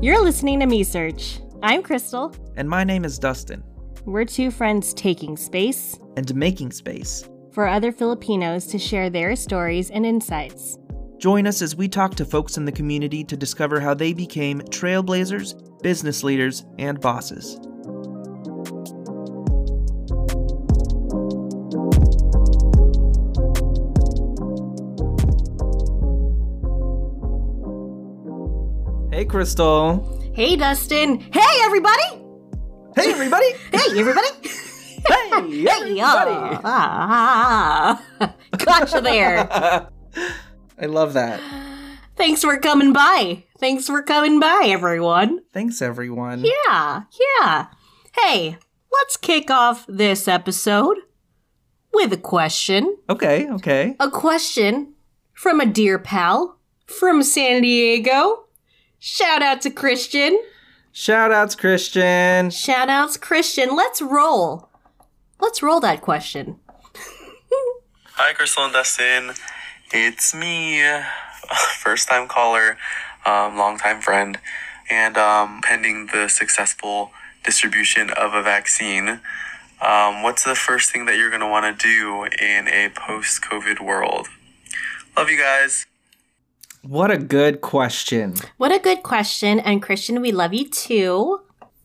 You're listening to Me Search. I'm Crystal. And my name is Dustin. We're two friends taking space And making space. for other Filipinos to share their stories and insights. Join us as we talk to folks in the community to discover how they became trailblazers, business leaders, and bosses. Hey, Crystal. Hey, Dustin. Hey, everybody. Hey, everybody. Hey, everybody. hey, Hey, everybody. ah, ah, ah. Gotcha there. I love that. Thanks for coming by. Thanks for coming by, everyone. Thanks, everyone. Yeah, yeah. Hey, let's kick off this episode with a question. Okay, okay. A question from a dear pal from San Diego. Shout out to Christian. Shout outs, Christian. Shout outs, Christian. Let's roll. Let's roll that question. Hi, Crystal and Dustin. It's me, first time caller, um, long time friend, and um, pending the successful distribution of a vaccine. Um, what's the first thing that you're going to want to do in a post COVID world? Love you guys. What a good question. What a good question. And Christian, we love you too.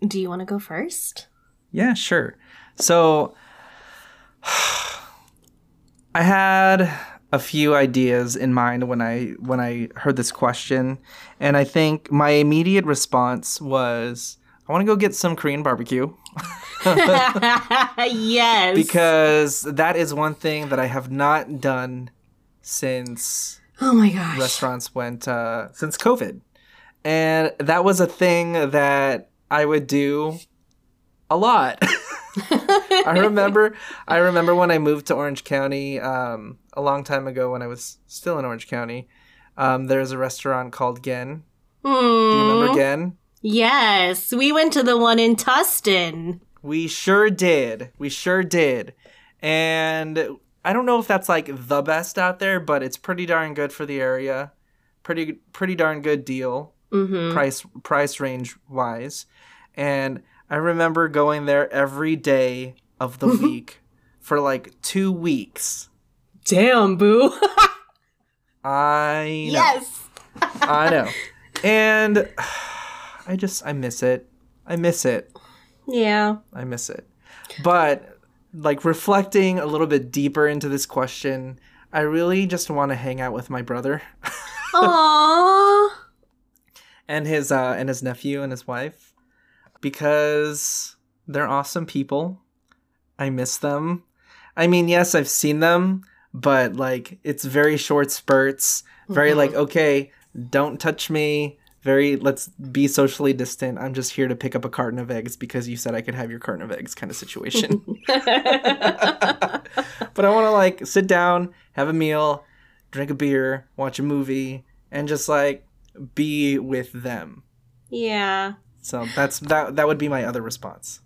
Do you want to go first? Yeah, sure. So I had a few ideas in mind when I when I heard this question, and I think my immediate response was I want to go get some Korean barbecue yes. because that is one thing that I have not done since oh my gosh. restaurants went uh, since COVID, and that was a thing that I would do a lot. I remember, I remember when I moved to Orange County um, a long time ago when I was still in Orange County. Um, there's a restaurant called Gen. Do you remember. Gen? Yes, we went to the one in Tustin. We sure did. We sure did. And I don't know if that's like the best out there, but it's pretty darn good for the area. Pretty pretty darn good deal. Mm-hmm. price price range wise. And I remember going there every day of the week for like 2 weeks. Damn, boo. I know. yes. I know. And I just I miss it. I miss it. Yeah. I miss it. But like reflecting a little bit deeper into this question, I really just want to hang out with my brother Aww. and his uh and his nephew and his wife because they're awesome people. I miss them. I mean, yes, I've seen them, but like it's very short spurts. Very like, okay, don't touch me. Very let's be socially distant. I'm just here to pick up a carton of eggs because you said I could have your carton of eggs kind of situation. but I want to like sit down, have a meal, drink a beer, watch a movie, and just like be with them. yeah. So that's that. That would be my other response.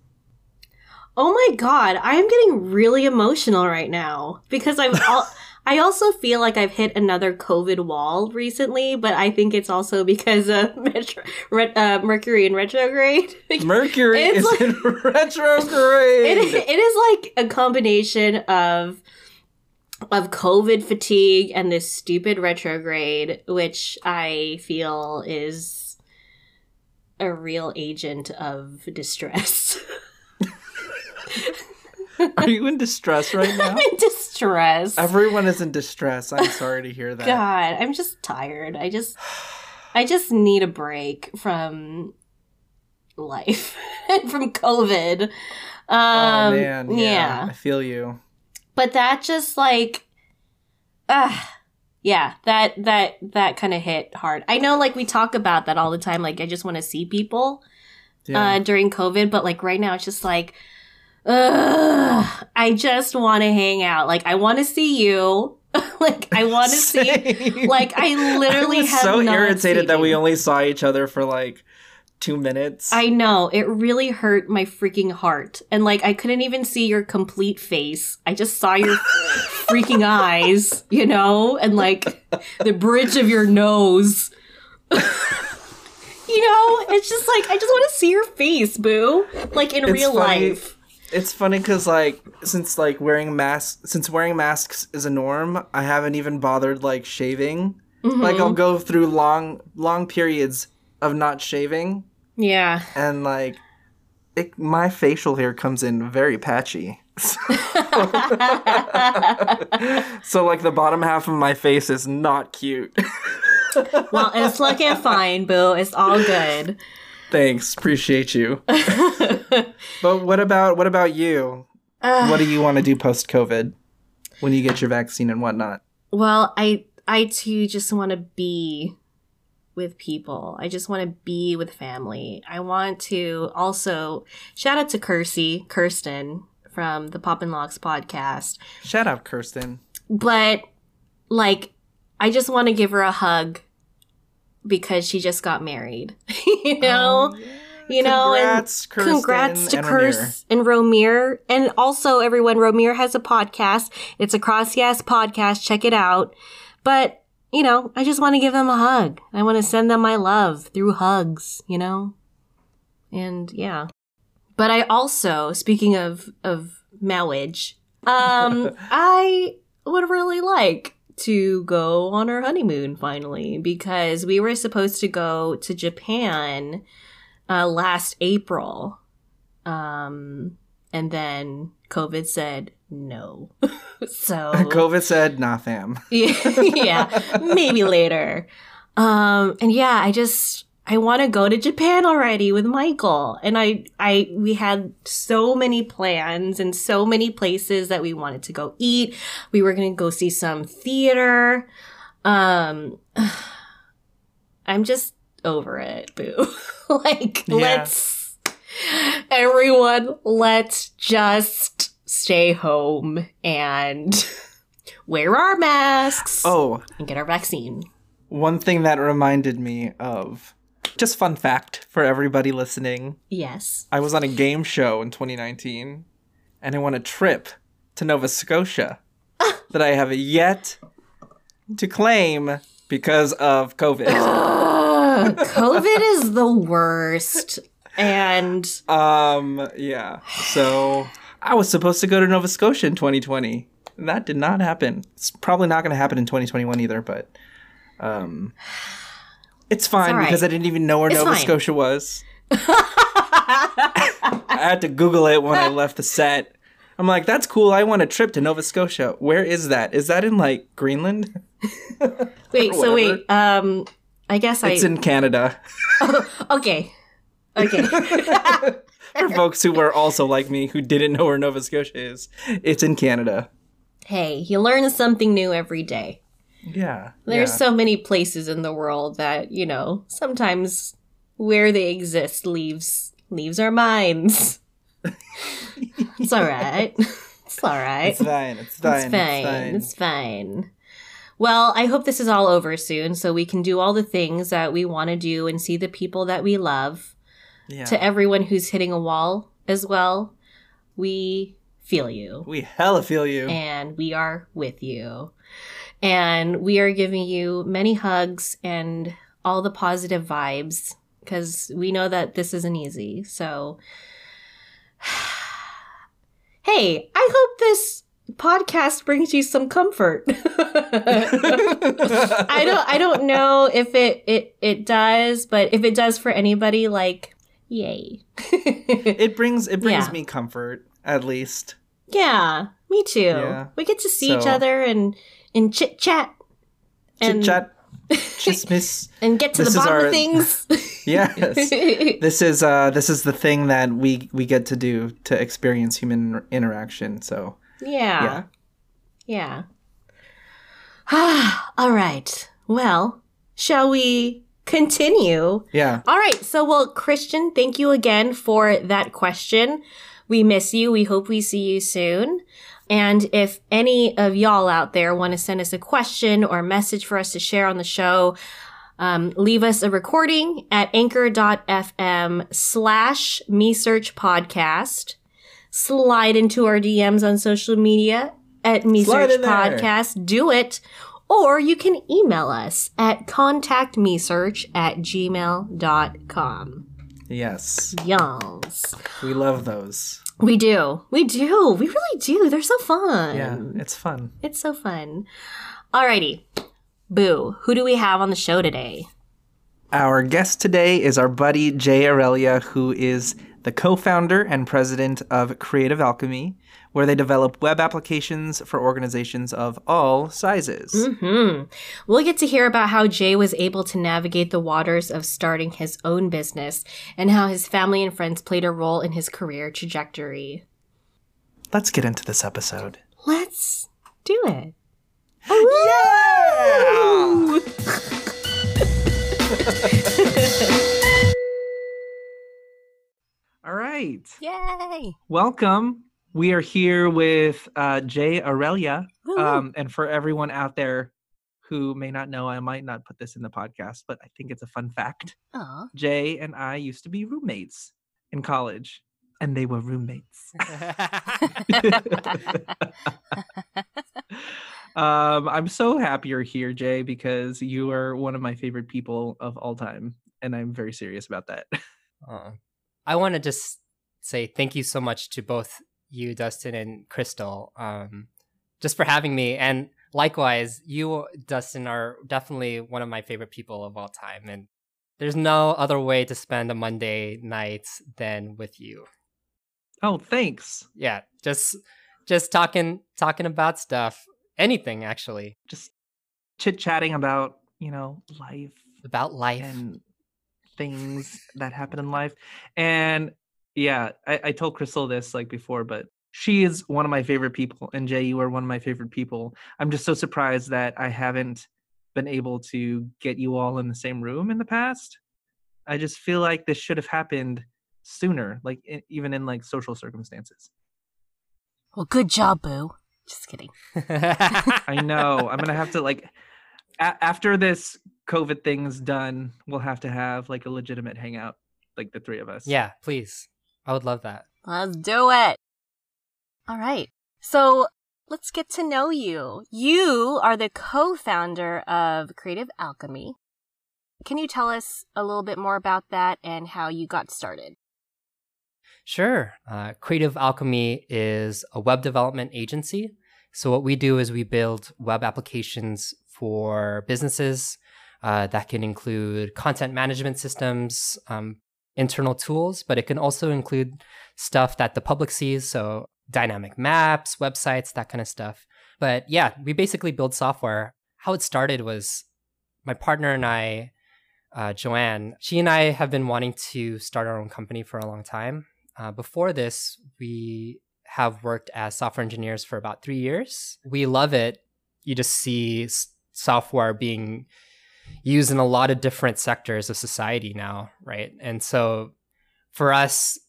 Oh my god, I am getting really emotional right now because I'm al- I also feel like I've hit another COVID wall recently, but I think it's also because of metro, re- uh, Mercury in retrograde. Mercury is like- in retrograde. it, it is like a combination of of COVID fatigue and this stupid retrograde, which I feel is a real agent of distress. Are you in distress right now? I'm in distress. Everyone is in distress. I'm sorry to hear that. God, I'm just tired. I just I just need a break from life and from COVID. Um oh man, yeah, yeah. I feel you. But that just like ah yeah, that that that kind of hit hard. I know like we talk about that all the time like I just want to see people Yeah. uh during COVID, but like right now it's just like Ugh, I just want to hang out. Like I want to see you. like I want to see like I literally I was have so irritated that we only saw each other for like two minutes. I know. It really hurt my freaking heart. And like I couldn't even see your complete face. I just saw your freaking eyes, you know, and like the bridge of your nose. you know, it's just like I just want to see your face, boo. Like in It's real funny. life. It's funny because like since like wearing masks since wearing masks is a norm, I haven't even bothered like shaving. Like Mm-hmm. I'll go through long long periods of not shaving, Yeah. and like it, my facial hair comes in very patchy. so like the bottom half of my face is not cute. Well, it's looking fine, boo. It's all good. Thanks, appreciate you. But what about what about you? what do you want to do post COVID when you get your vaccine and whatnot? Well, I I too just want to be with people. I just want to be with family. I want to also shout out to Kirsty, Kirsten from the Pop and Locks podcast. Shout out, Kirsten. But like I just want to give her a hug because she just got married. you know? Oh, You know, and Congrats, Kirsten Congrats to and Kurs and Romir. And also, everyone, Romir has a podcast. It's a Cross Yes podcast. Check it out. But, you know, I just want to give them a hug. I want to send them my love through hugs, you know? And yeah. But I also, speaking of, of marriage, um, I would really like to go on our honeymoon finally because we were supposed to go to Japan uh, last April. Um, and then COVID said no. so COVID said, nah, fam. yeah, yeah, maybe later. Um, and yeah, I just I want to go to Japan already with Michael, and I I we had so many plans and so many places that we wanted to go eat. We were gonna go see some theater. Um, I'm just over it, boo. like, Yeah. let's everyone, let's just stay home and wear our masks Oh, and get our vaccine. one thing that reminded me of just fun fact for everybody listening. Yes. I was on a game show in 2019 and I won a trip to Nova Scotia that I have yet to claim because of COVID. Ugh, COVID is the worst. And um, yeah. So I was supposed to go to Nova Scotia in 2020. That did not happen. It's probably not going to happen in 2021 either, but um, it's fine all right. because I didn't even know where It's Nova fine. Scotia was. I had to Google it when I left the set. I'm like, that's cool. I want a trip to Nova Scotia. Where is that? Is that in like Greenland? wait, so wait, um I guess It's I in Canada. Okay. Okay. For folks who were also like me who didn't know where Nova Scotia is, it's in Canada. hey, you learn something new every day. Yeah. There's yeah. so many places in the world that, you know, sometimes where they exist leaves leaves our minds. it's all right. It's all right. It's fine. It's fine. It's fine. It's fine. Well, I hope this is all over soon so we can do all the things that we want to do and see the people that we love. Yeah. To everyone who's hitting a wall as well, we feel you we hella feel you. and we are with you. And we are giving you many hugs and all the positive vibes because we know that this isn't easy. So, hey, I hope this podcast brings you some comfort. I don't I don't know if it it it does, but if it does for anybody like yay. it brings it brings Yeah. me comfort, at least. yeah, me too. Yeah. We get to see each other and and chit chat Chit chat, chismis. and get to This the bottom our- of things. yes. This is uh this is the thing that we we get to do to experience human interaction. So yeah. Yeah. All right. Well, shall we continue? yeah. All right. So, well, Christian, thank you again for that question. We miss you. We hope we see you soon. And if any of y'all out there want to send us a question or a message for us to share on the show, Um, leave us a recording at anchor.fm slash me search podcast. Slide into our DMs on social media at me Slide search podcast. Do it. Or you can email us at contactmesearch at gmail.com. Yes, Yes. we love those. We do. We do. We really do. They're so fun. Yeah, it's fun. It's so fun. Alrighty. Boo, who do we have on the show today? Our guest today is our buddy Jay Aurelia, who is the co founder and president of Creative Alchemy, where they develop web applications for organizations of all sizes. Hmm. We'll get to hear about how Jay was able to navigate the waters of starting his own business and how his family and friends played a role in his career trajectory. Let's get into this episode. Let's do it. All right. Yay! Welcome. We are here with uh, Jay Aurelia. Um, and for everyone out there who may not know, I might not put this in the podcast, but I think it's a fun fact. Aw. Jay and I used to be roommates in college, and they were roommates. um, I'm so happy you're here, Jay, because you are one of my favorite people of all time, and I'm very serious about that. Uh, I want to just say thank you so much to both you, Dustin, and Crystal, um, just for having me. And likewise, you, Dustin, are definitely one of my favorite people of all time. And there's no other way to spend a Monday night than with you. oh, thanks. Yeah, just just talking talking about stuff, anything actually Just chit chatting about you know life about life. and things that happen in life. And yeah, I, I told Crystal this like before, but she is one of my favorite people. And Jay, you are one of my favorite people. I'm just so surprised that I haven't been able to get you all in the same room in the past. I just feel like this should have happened sooner, like e- even in like social circumstances. Well, good job, Boo. Just kidding. I know. I'm gonna have to like a- after this COVID thing's done, we'll have to have like a legitimate hangout, like the three of us. yeah, please. I would love that. Let's do it. All right. So let's get to know you. You are the co founder of Creative Alchemy. Can you tell us a little bit more about that and how you got started? Sure. Uh, Creative Alchemy is a web development agency. So, what we do is we build web applications for businesses uh, that can include content management systems, um, internal tools, but it can also include stuff that the public sees. So, dynamic maps, websites, that kind of stuff. But yeah, we basically build software. How it started was my partner and I, uh, Joanne, she and I have been wanting to start our own company for a long time. Uh, before this, we have worked as software engineers for about three years. We love it. You just see software being used in a lot of different sectors of society now, right? And so for us,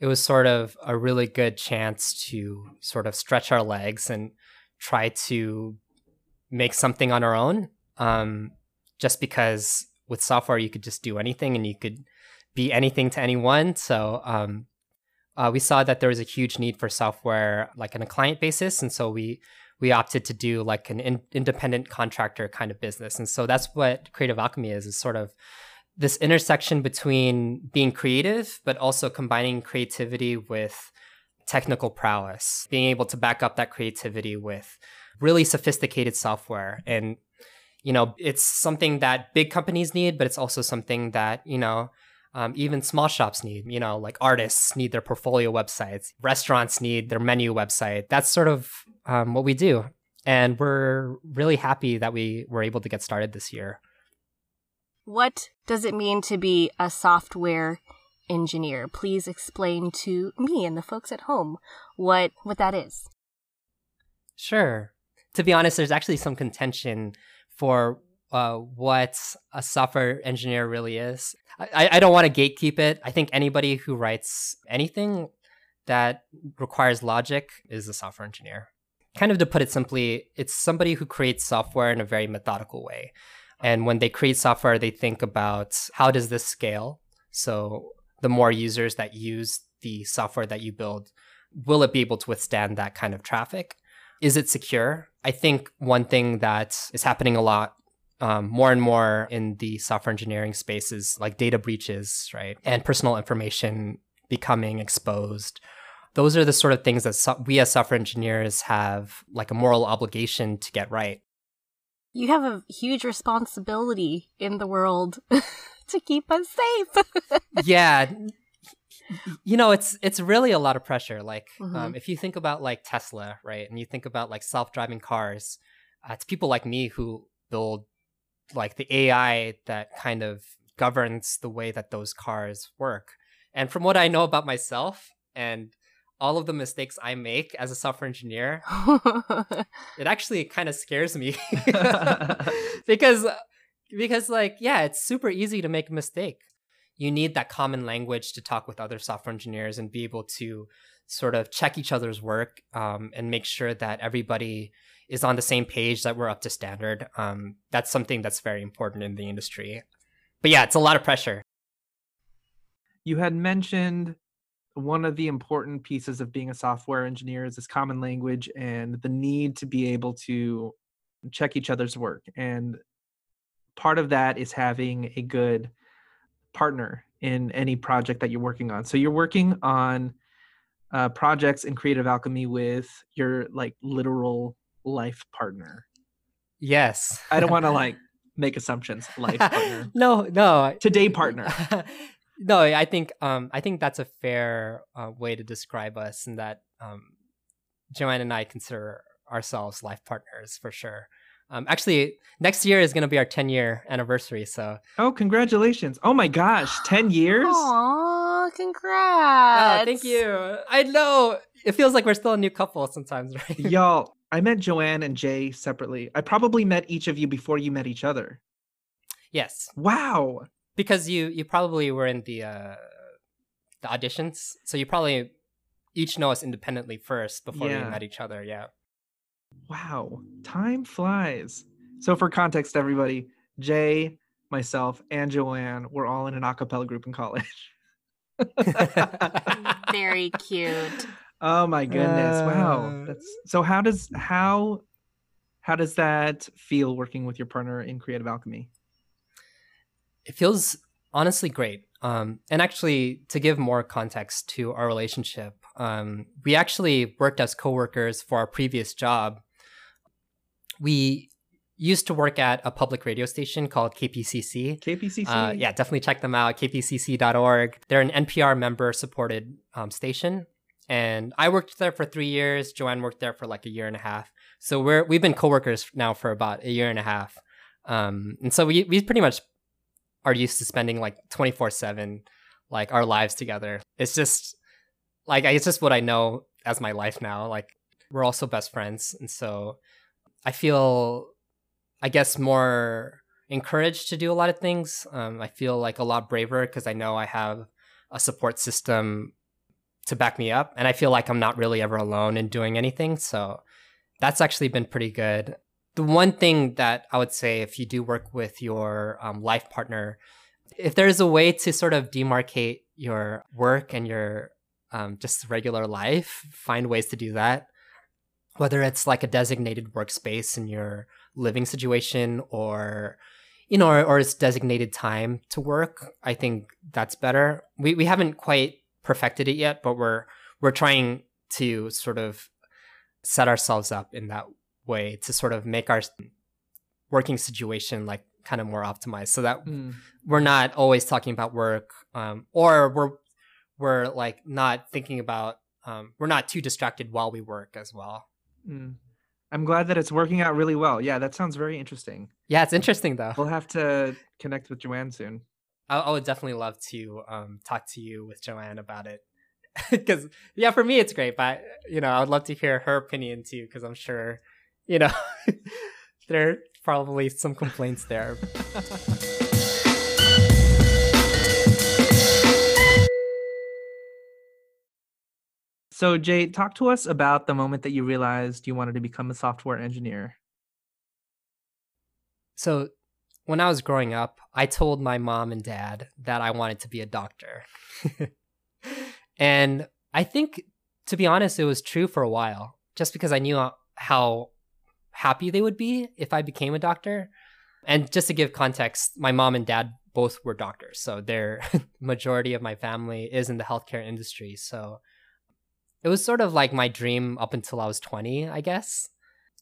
it was sort of a really good chance to sort of stretch our legs and try to make something on our own. Um, just because with software, you could just do anything and you could be anything to anyone. So um, uh, we saw that there was a huge need for software like on a client basis, and so we we opted to do like an in- independent contractor kind of business. And so that's what Creative Alchemy is: is sort of this intersection between being creative, but also combining creativity with technical prowess, being able to back up that creativity with really sophisticated software and you know it's something that big companies need but it's also something that you know um, even small shops need you know like artists need their portfolio websites restaurants need their menu website that's sort of um, what we do and we're really happy that we were able to get started this year What does it mean to be a software engineer? Please explain to me and the folks at home what what that is. Sure. To be honest, there's actually some contention for uh, what a software engineer really is. I, I don't want to gatekeep it. I think anybody who writes anything that requires logic is a software engineer. Kind of to put it simply, it's somebody who creates software in a very methodical way. And when they create software, they think about how does this scale? So the more users that use the software that you build, will it be able to withstand that kind of traffic? Is it secure? I think one thing that is happening a lot um, more and more in the software engineering spaces, like data breaches, right? And personal information becoming exposed. Those are the sort of things that so- we as software engineers have like a moral obligation to get right. You have a huge responsibility in the world to keep us safe. yeah, you know it's it's really a lot of pressure like mm-hmm. um, if you think about like tesla right and you think about like self-driving cars uh, it's people like me who build like the ai that kind of governs the way that those cars work. And from what i know about myself and all of the mistakes i make as a software engineer it actually kind of scares me. Because because like yeah it's super easy to make a mistake. You need that common language to talk with other software engineers and be able to sort of check each other's work um, and make sure that everybody is on the same page that we're up to standard. Um, that's something that's very important in the industry. But yeah it's a lot of pressure. You had mentioned one of the important pieces of being a software engineer is this common language and the need to be able to check each other's work. And part of that is having a good partner in any project that you're working on. So you're working on uh, projects in Creative Alchemy with your like literal life partner. Yes. I don't want to like make assumptions. Life partner. no, no. Today partner. no, I think um I think that's a fair uh, way to describe us, and that um Joanne and I consider ourselves life partners for sure. Um, actually, next year is going to be our 10 year anniversary. So, oh, congratulations! Oh my gosh, 10 years! Aw, congrats! Oh, thank you. I know it feels like we're still a new couple sometimes, right? Y'all, I met Joanne and Jay separately. I probably met each of you before you met each other. Yes. Wow. Because you you probably were in the uh, the auditions, so you probably each know us independently first before yeah. we met each other. Yeah. Wow, time flies. So, for context, everybody, Jay, myself, and Joanne were all in an acapella group in college. Very cute. Oh my goodness! Uh... Wow. That's so. How does how how does that feel working with your partner in Creative Alchemy? It feels honestly great. Um, and actually, to give more context to our relationship, um, we actually worked as coworkers for our previous job. We used to work at a public radio station called KPCC. KPCC? Uh, yeah, definitely check them out, kpcc.org. They're an NPR member supported um, station. And I worked there for three years. Joanne worked there for like a year and a half. So we're, we've been coworkers now for about a year and a half. Um, and so we, we pretty much are used to spending like 24 7, like our lives together. It's just like it's just what I know as my life now. Like we're also best friends, and so I feel, I guess, more encouraged to do a lot of things. Um, I feel like a lot braver because I know I have a support system to back me up, and I feel like I'm not really ever alone in doing anything. So that's actually been pretty good. The one thing that I would say, if you do work with your um, life partner, if there's a way to sort of demarcate your work and your um, just regular life, find ways to do that. Whether it's like a designated workspace in your living situation or you know, or, or it's designated time to work. I think that's better. We we haven't quite perfected it yet, but we're we're trying to sort of set ourselves up in that way to sort of make our working situation like kind of more optimized so that mm. we're not always talking about work um, or we're we're like not thinking about um, we're not too distracted while we work as well. Mm. I'm glad that it's working out really well. Yeah, that sounds very interesting. Yeah, it's interesting though. We'll have to connect with Joanne soon. I, I would definitely love to um, talk to you with Joanne about it. Because yeah, for me it's great, but you know I would love to hear her opinion too. Because I'm sure, you know, there are probably some complaints there. So, Jay, talk to us about the moment that you realized you wanted to become a software engineer. So, when I was growing up, I told my mom and dad that I wanted to be a doctor. and I think, to be honest, it was true for a while, just because I knew how happy they would be if I became a doctor. And just to give context, my mom and dad both were doctors. So their majority of my family is in the healthcare industry. So it was sort of like my dream up until I was 20, I guess.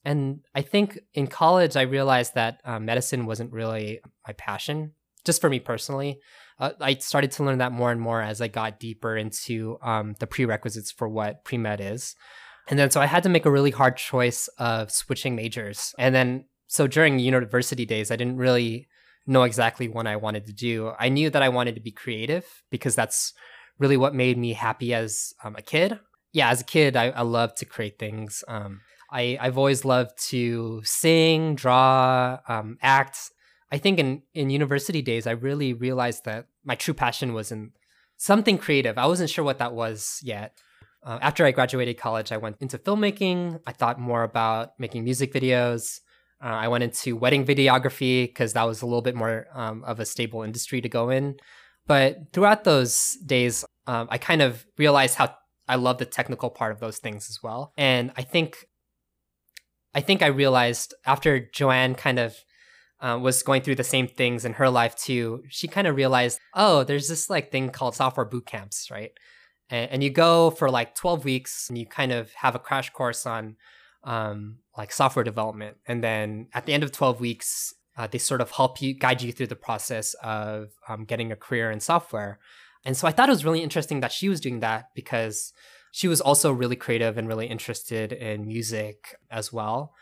And I think in college, I realized that uh, medicine wasn't really my passion, just for me personally. Uh, I started to learn that more and more as I got deeper into um, the prerequisites for what pre med is. And then so I had to make a really hard choice of switching majors. And then so during university days, I didn't really know exactly what I wanted to do. I knew that I wanted to be creative because that's really what made me happy as um, a kid. Yeah, as a kid, I, I loved to create things. Um, I, I've always loved to sing, draw, um, act. I think in, in university days, I really realized that my true passion was in something creative. I wasn't sure what that was yet. Uh, after I graduated college, I went into filmmaking. I thought more about making music videos. Uh, I went into wedding videography because that was a little bit more um, of a stable industry to go in. But throughout those days, um, I kind of realized how I love the technical part of those things as well. And I think I think I realized after Joanne kind of uh, was going through the same things in her life too, she kind of realized, oh, there's this like thing called software boot camps, right? And, and you go for like 12 weeks and you kind of have a crash course on um, like software development. And then at the end of 12 weeks, uh, they sort of help you guide you through the process of um, getting a career in software. And so I thought it was really interesting that she was doing that because she was also really creative and really interested in music as well.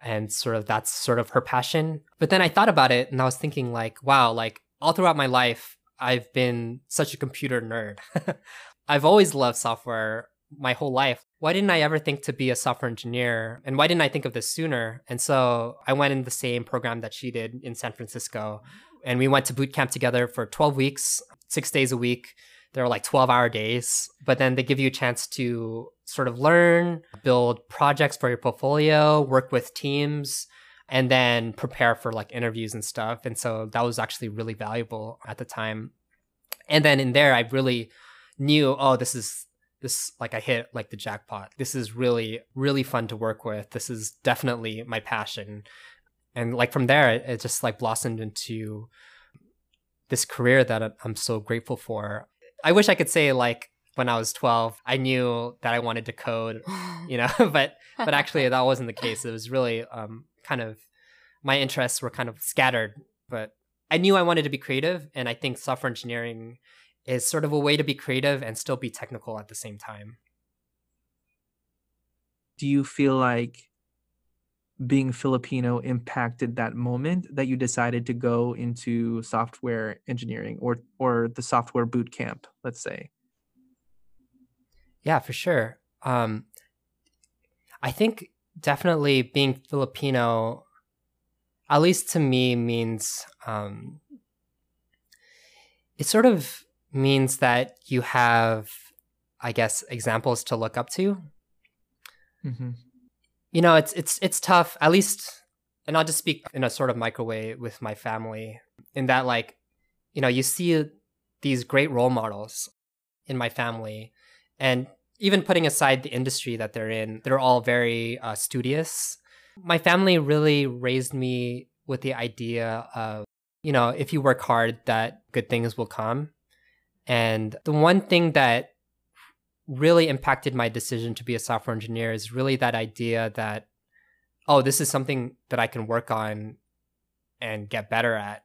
And sort of that's sort of her passion. But then I thought about it and I was thinking, like, wow, like all throughout my life, I've been such a computer nerd. I've always loved software my whole life. Why didn't I ever think to be a software engineer? And why didn't I think of this sooner? And so I went in the same program that she did in San Francisco. And we went to boot camp together for 12 weeks, six days a week they're like 12 hour days, but then they give you a chance to sort of learn, build projects for your portfolio, work with teams, and then prepare for like interviews and stuff. And so that was actually really valuable at the time. And then in there, I really knew, oh, this is this like I hit like the jackpot. This is really really fun to work with. This is definitely my passion. And like from there, it, it just like blossomed into this career that I'm so grateful for. I wish I could say like when I was 12, I knew that I wanted to code, you know, but but actually that wasn't the case. It was really um, kind of my interests were kind of scattered, but I knew I wanted to be creative, and I think software engineering is sort of a way to be creative and still be technical at the same time. Do you feel like being Filipino impacted that moment that you decided to go into software engineering or or the software boot camp, let's say? Yeah, for sure. Um, I think definitely being Filipino, at least to me, means um, it sort of means that you have, I guess, examples to look up to. Mm-hmm you know, it's it's it's tough. At least, and I'll just speak in a sort of microwave with my family. In that, like, you know, you see these great role models in my family, and even putting aside the industry that they're in, they're all very uh, studious. My family really raised me with the idea of, you know, if you work hard, that good things will come. And the one thing that really impacted my decision to be a software engineer is really that idea that oh this is something that i can work on and get better at.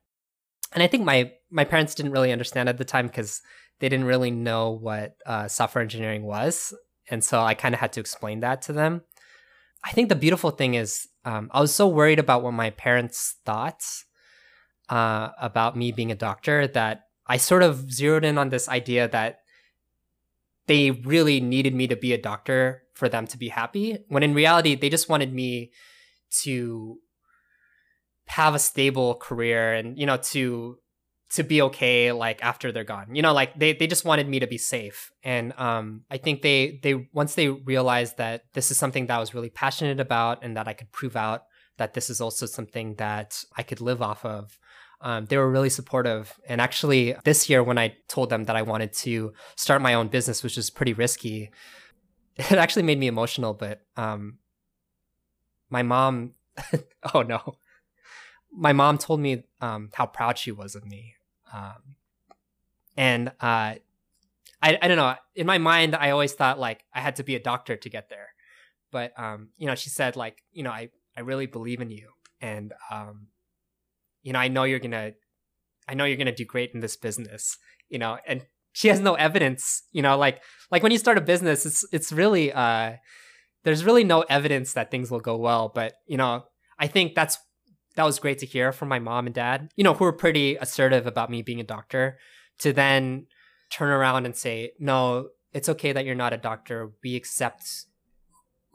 And i think my my parents didn't really understand at the time because they didn't really know what uh, software engineering was. And so i kind of had to explain that to them. I think the beautiful thing is um, i was so worried about what my parents thought uh, about me being a doctor that i sort of zeroed in on this idea that they really needed me to be a doctor for them to be happy when in reality they just wanted me to have a stable career and you know to to be okay like after they're gone. You know like they, they just wanted me to be safe. And um i think they they once they realized that this is something that i was really passionate about and that i could prove out that this is also something that i could live off of um, they were really supportive. And actually, this year, when I told them that I wanted to start my own business, which is pretty risky, it actually made me emotional. But um, my mom, oh no, my mom told me um, how proud she was of me. Um, and uh, I, I don't know. In my mind, I always thought like I had to be a doctor to get there. But um, you know, she said like, you know, I, I really believe in you, and um, you know, I know you're gonna, I know you're gonna do great in this business. You know, and she has no evidence. You know, like like when you start a business, it's it's really uh, there's really no evidence that things will go well. But you know, I think that's that was great to hear from my mom and dad. You know, who were pretty assertive about me being a doctor. To then turn around and say, no, it's okay that you're not a doctor. We accept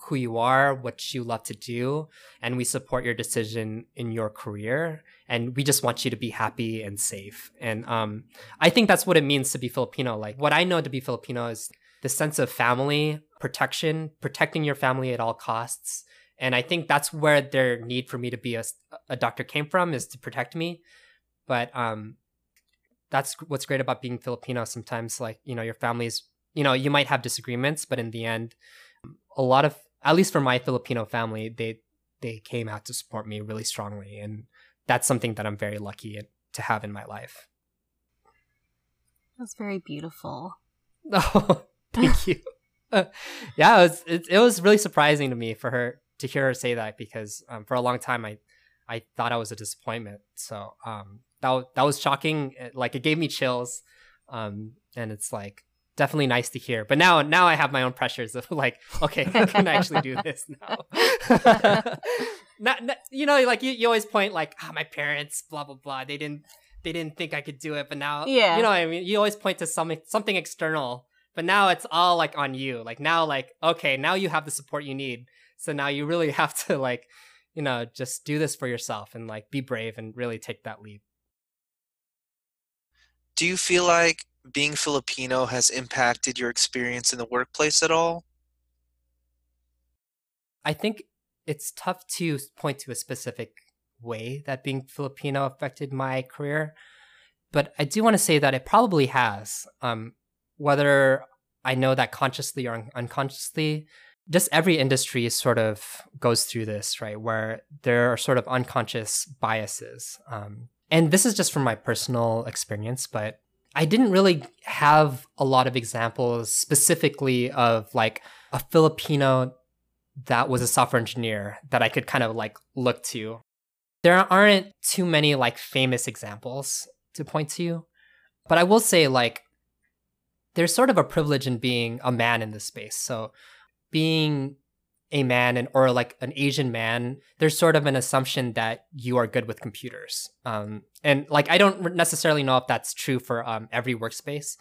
who you are, what you love to do, and we support your decision in your career. And we just want you to be happy and safe. And um, I think that's what it means to be Filipino. Like what I know to be Filipino is the sense of family protection, protecting your family at all costs. And I think that's where their need for me to be a, a doctor came from is to protect me. But um, that's what's great about being Filipino. Sometimes, like you know, your family's, you know, you might have disagreements, but in the end, a lot of, at least for my Filipino family, they they came out to support me really strongly, and that's something that I'm very lucky to have in my life. That's very beautiful. Oh, thank you. yeah, it was it, it, was really surprising to me for her to hear her say that because um, for a long time I I thought I was a disappointment. So um, that that was shocking. Like it gave me chills, um, and it's like definitely nice to hear. But now now I have my own pressures of like, okay, I can actually do this now. not, not, you know, like you, you always point like, ah, oh, my parents, blah blah blah. They didn't they didn't think I could do it, but now, yeah, you know, I mean, you always point to something something external. But now it's all like on you. Like now, like okay, now you have the support you need. So now you really have to like, you know, just do this for yourself and like be brave and really take that leap do you feel like being Filipino has impacted your experience in the workplace at all? I think it's tough to point to a specific way that being Filipino affected my career, but I do want to say that it probably has. Um, whether I know that consciously or un- unconsciously, just every industry sort of goes through this, right? Where there are sort of unconscious biases. Um, and this is just from my personal experience, but I didn't really have a lot of examples specifically of like a Filipino that was a software engineer that I could kind of like look to. There aren't too many like famous examples to point to, but I will say like there's sort of a privilege in being a man in this space. So being a man and or like an Asian man, there's sort of an assumption that you are good with computers. Um, and like I don't necessarily know if that's true for um, every workspace.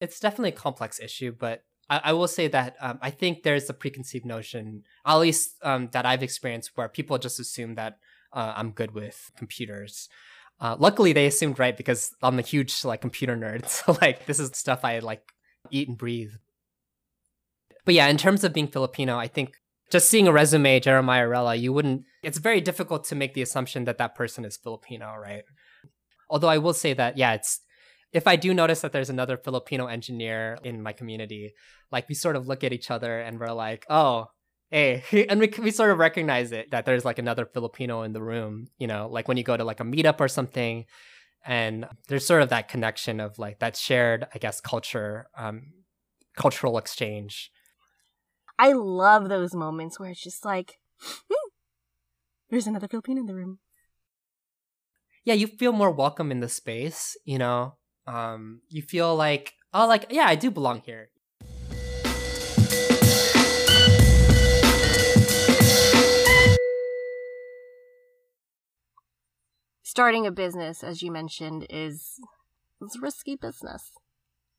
It's definitely a complex issue, but I, I will say that um, I think there's a preconceived notion, at least um, that I've experienced, where people just assume that uh, I'm good with computers. Uh, luckily, they assumed right because I'm a huge like computer nerd. So like this is stuff I like eat and breathe. But yeah, in terms of being Filipino, I think just seeing a resume, Jeremiah Rella, you wouldn't, it's very difficult to make the assumption that that person is Filipino, right? Although I will say that, yeah, it's, if I do notice that there's another Filipino engineer in my community, like we sort of look at each other and we're like, oh, hey, and we, we sort of recognize it that there's like another Filipino in the room, you know, like when you go to like a meetup or something, and there's sort of that connection of like that shared, I guess, culture, um, cultural exchange I love those moments where it's just like, hmm, there's another Filipino in the room. Yeah, you feel more welcome in the space, you know? Um, you feel like, oh, like, yeah, I do belong here. Starting a business, as you mentioned, is is risky business.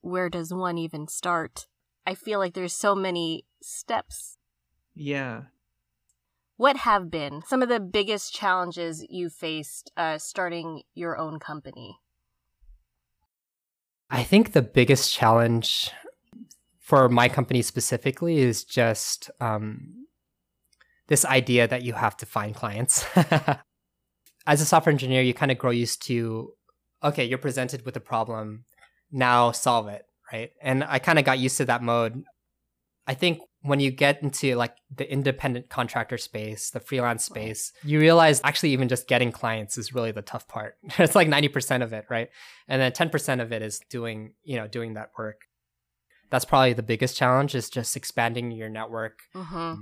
Where does one even start? I feel like there's so many steps. Yeah. What have been some of the biggest challenges you faced uh, starting your own company? I think the biggest challenge for my company specifically is just um, this idea that you have to find clients. as a software engineer, you kind of grow used to, okay, you're presented with a problem, now solve it, right? And I kind of got used to that mode. I think when you get into like the independent contractor space, the freelance space, you realize actually even just getting clients is really the tough part. it's like 90% of it, right? And then 10% of it is doing, you know, doing that work. That's probably the biggest challenge is just expanding your network. Mm-hmm.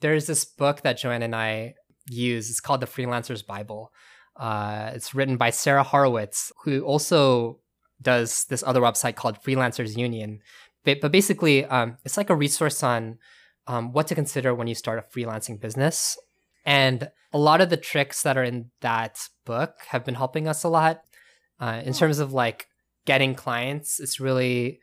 There's this book that Joanne and I use. It's called The Freelancer's Bible. Uh, it's written by Sara Horowitz, who also does this other website called Freelancers Union. But, but basically, um, it's like a resource on um, what to consider when you start a freelancing business. And a lot of the tricks that are in that book have been helping us a lot uh, in terms of like getting clients. It's really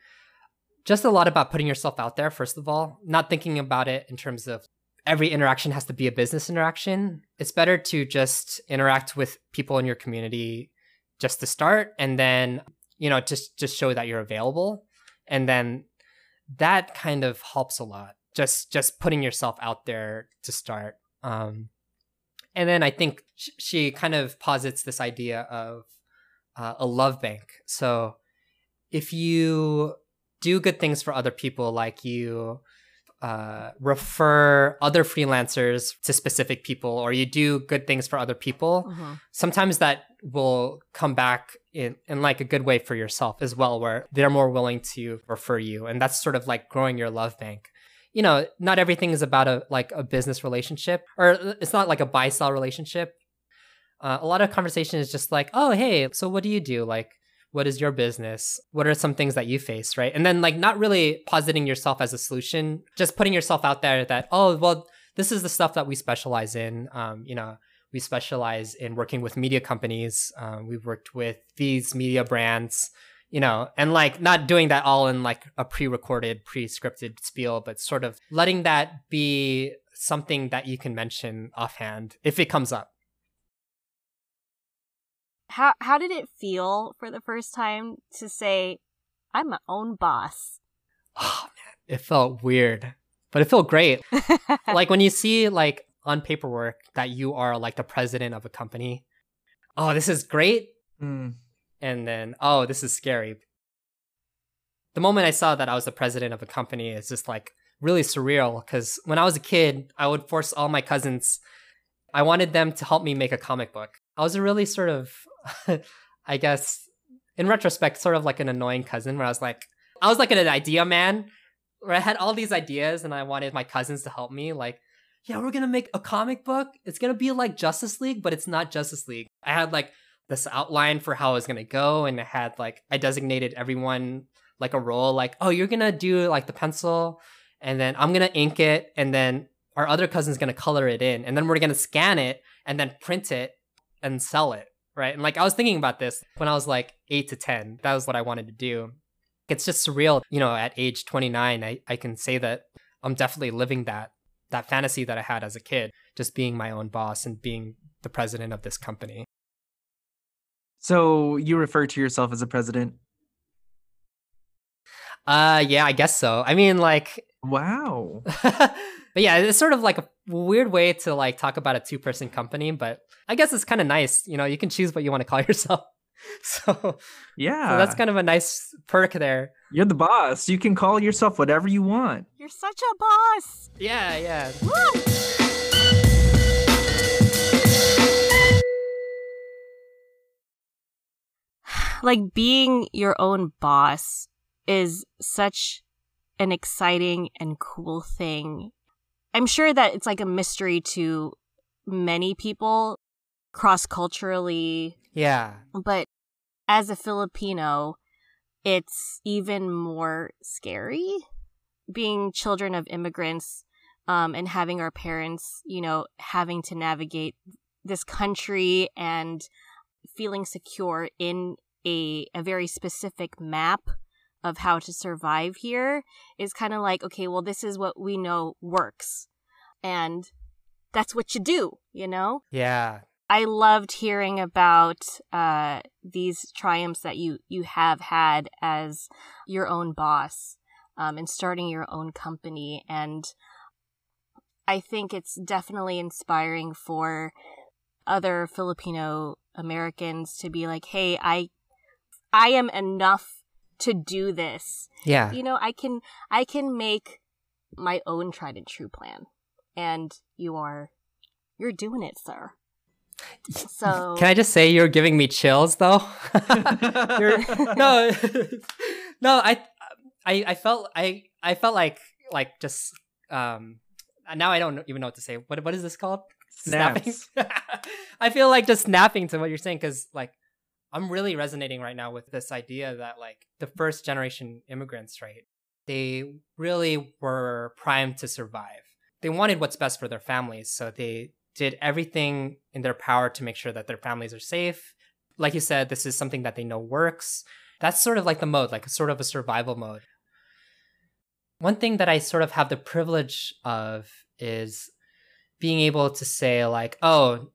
just a lot about putting yourself out there, first of all, not thinking about it in terms of every interaction has to be a business interaction. It's better to just interact with people in your community just to start and then, you know, just just show that you're available. And then that kind of helps a lot. Just just putting yourself out there to start. Um and then I think sh- she kind of posits this idea of uh, a love bank. So if you do good things for other people, like you uh, refer other freelancers to specific people or you do good things for other people Mm-hmm. sometimes that will come back in, in like a good way for yourself as well where they're more willing to refer you. And that's sort of like growing your love bank. You know not everything is about a like a business relationship or it's not like a buy sell relationship. Uh, a lot of conversation is just like oh hey so what do you do? Like what is your business? What are some things that you face? Right? And then like not really positing yourself as a solution just putting yourself out there that oh well this is the stuff that we specialize in um, you know we specialize in working with media companies. Um, we've worked with these media brands you know and like not doing that all in like a pre-recorded pre-scripted spiel but sort of letting that be something that you can mention offhand if it comes up. How how did it feel for the first time to say, "I'm my own boss"? oh man. It felt weird but it felt great. Like when you see like on paperwork that you are like the president of a company. Oh this is great. Mm. and then oh this is scary. The moment i saw that i was the president of a company is just like really surreal because when i was a kid i would force all my cousins i wanted them to help me make a comic book. I was a really sort of i guess in retrospect sort of like an annoying cousin where i was like i was like an idea man where i had all these ideas and i wanted my cousins to help me like yeah we're gonna make a comic book it's gonna be like justice league but it's not justice league i had like this outline for how it was gonna go, and I had like I designated everyone like a role, like oh you're gonna do like the pencil, and then I'm gonna ink it, and then our other cousin's gonna color it in, and then we're gonna scan it and then print it and sell it, right? And like I was thinking about this when I was like eight to ten. That was what I wanted to do. It's just surreal, you know. At age 29, I I can say that I'm definitely living that that fantasy that I had as a kid, just being my own boss and being the president of this company. So you refer to yourself as a president? Uh, yeah, I guess so. I mean, like, Wow. but yeah, it's sort of like a weird way to like talk about a two person company, but I guess it's kind of nice. You know, you can choose what you want to call yourself. So, Yeah. so that's kind of a nice perk there. You're the boss. You can call yourself whatever you want. You're such a boss. Yeah, yeah. Woo! like being your own boss is such an exciting and cool thing. I'm sure that it's like a mystery to many people cross culturally, Yeah. but as a Filipino, it's even more scary being children of immigrants um, and having our parents, you know, having to navigate this country and feeling secure in a, a very specific map of how to survive here is kind of like, okay, well, this is what we know works. And that's what you do, you know? Yeah. I loved hearing about uh, these triumphs that you you have had as your own boss um, and starting your own company, and I think it's definitely inspiring for other Filipino Americans to be like, "Hey, I I am enough to do this." Yeah. You know, I can I can make my own tried and true plan. And you are you're doing it, sir. So Can I just say you're giving me chills though? You're- no, no, I, I, I felt, I, I felt like, like just, um, now I don't even know what to say. What, what is this called? Snaps. I feel like just snapping to what you're saying because, like, I'm really resonating right now with this idea that, like, the first generation immigrants, right? They really were primed to survive. They wanted what's best for their families, so they did everything in their power to make sure that their families are safe. Like you said, this is something that they know works. That's sort of like the mode, like a sort of a survival mode. One thing that I sort of have the privilege of is being able to say, like, oh,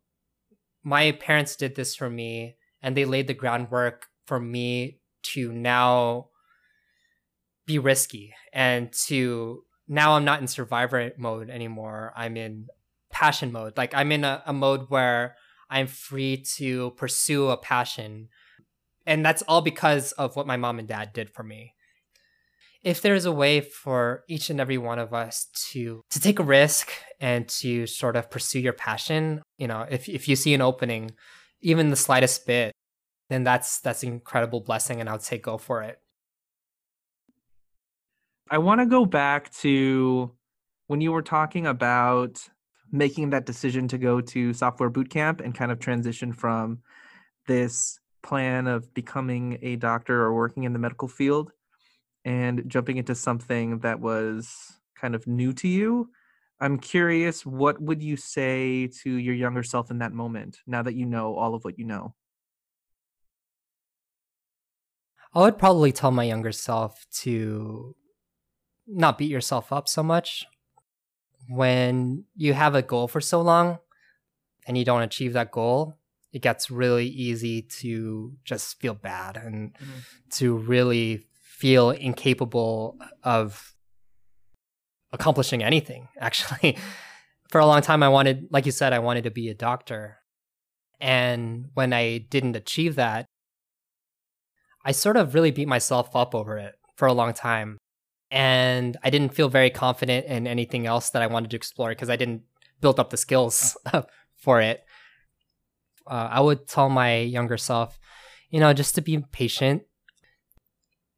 my parents did this for me and they laid the groundwork for me to now be risky and to now I'm not in survivor mode anymore. I'm in passion mode. Like I'm in a, a mode where I'm free to pursue a passion. And that's all because of what my mom and dad did for me. If there's a way for each and every one of us to to take a risk and to sort of pursue your passion, you know, if if you see an opening, even the slightest bit, then that's that's an incredible blessing and I would say go for it. I want to go back to when you were talking about making that decision to go to software bootcamp and kind of transition from this plan of becoming a doctor or working in the medical field and jumping into something that was kind of new to you. I'm curious, what would you say to your younger self in that moment now that you know all of what you know? I would probably tell my younger self to not beat yourself up so much. When you have a goal for so long and you don't achieve that goal, it gets really easy to just feel bad and mm-hmm. to really feel incapable of accomplishing anything, actually. For a long time, I wanted, like you said, I wanted to be a doctor. And when I didn't achieve that, I sort of really beat myself up over it for a long time. And I didn't feel very confident in anything else that I wanted to explore because I didn't build up the skills for it. Uh, I would tell my younger self, you know, just to be patient.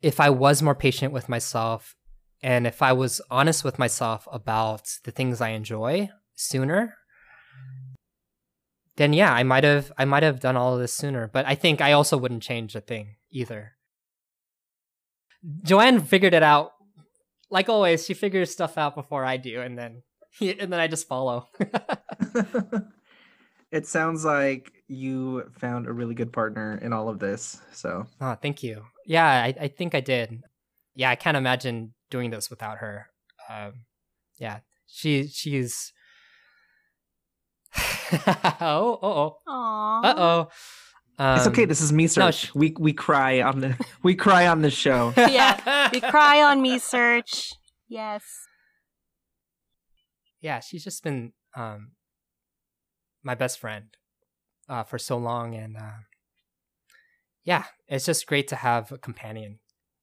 If I was more patient with myself and if I was honest with myself about the things I enjoy sooner, then yeah, I might have I might have done all of this sooner. But I think I also wouldn't change a thing either. Joanne figured it out. Like always, she figures stuff out before I do, and then and then I just follow. it sounds like you found a really good partner in all of this. So oh, thank you. Yeah, I, I think I did. Yeah, I can't imagine doing this without her. Um, yeah, she she's. oh, oh, Aww. uh oh. Um, it's okay. This is me search. sh- we we cry on the we cry on this show. Yeah, We cry on me search. Yes. yeah, she's just been um, my best friend uh, for so long, and uh, yeah, it's just great to have a companion.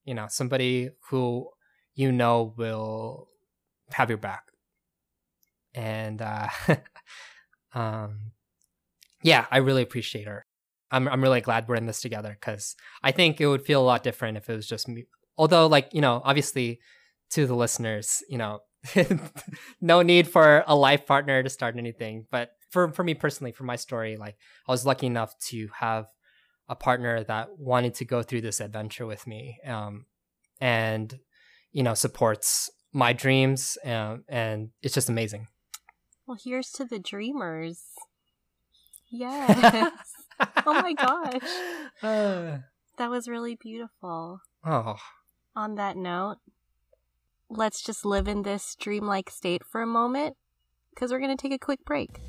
You know, somebody who you know will have your back, and uh, um, yeah, I really appreciate her. I'm I'm really glad we're in this together because I think it would feel a lot different if it was just me. Although, like you know, obviously, to the listeners, you know, no need for a life partner to start anything. But for for me personally, for my story, like I was lucky enough to have a partner that wanted to go through this adventure with me, um, and you know, supports my dreams, um, and it's just amazing. Well, here's to the dreamers. Yes. oh my gosh. Uh, That was really beautiful. oh, On that note, let's just live in this dreamlike state for a moment because we're going to take a quick break.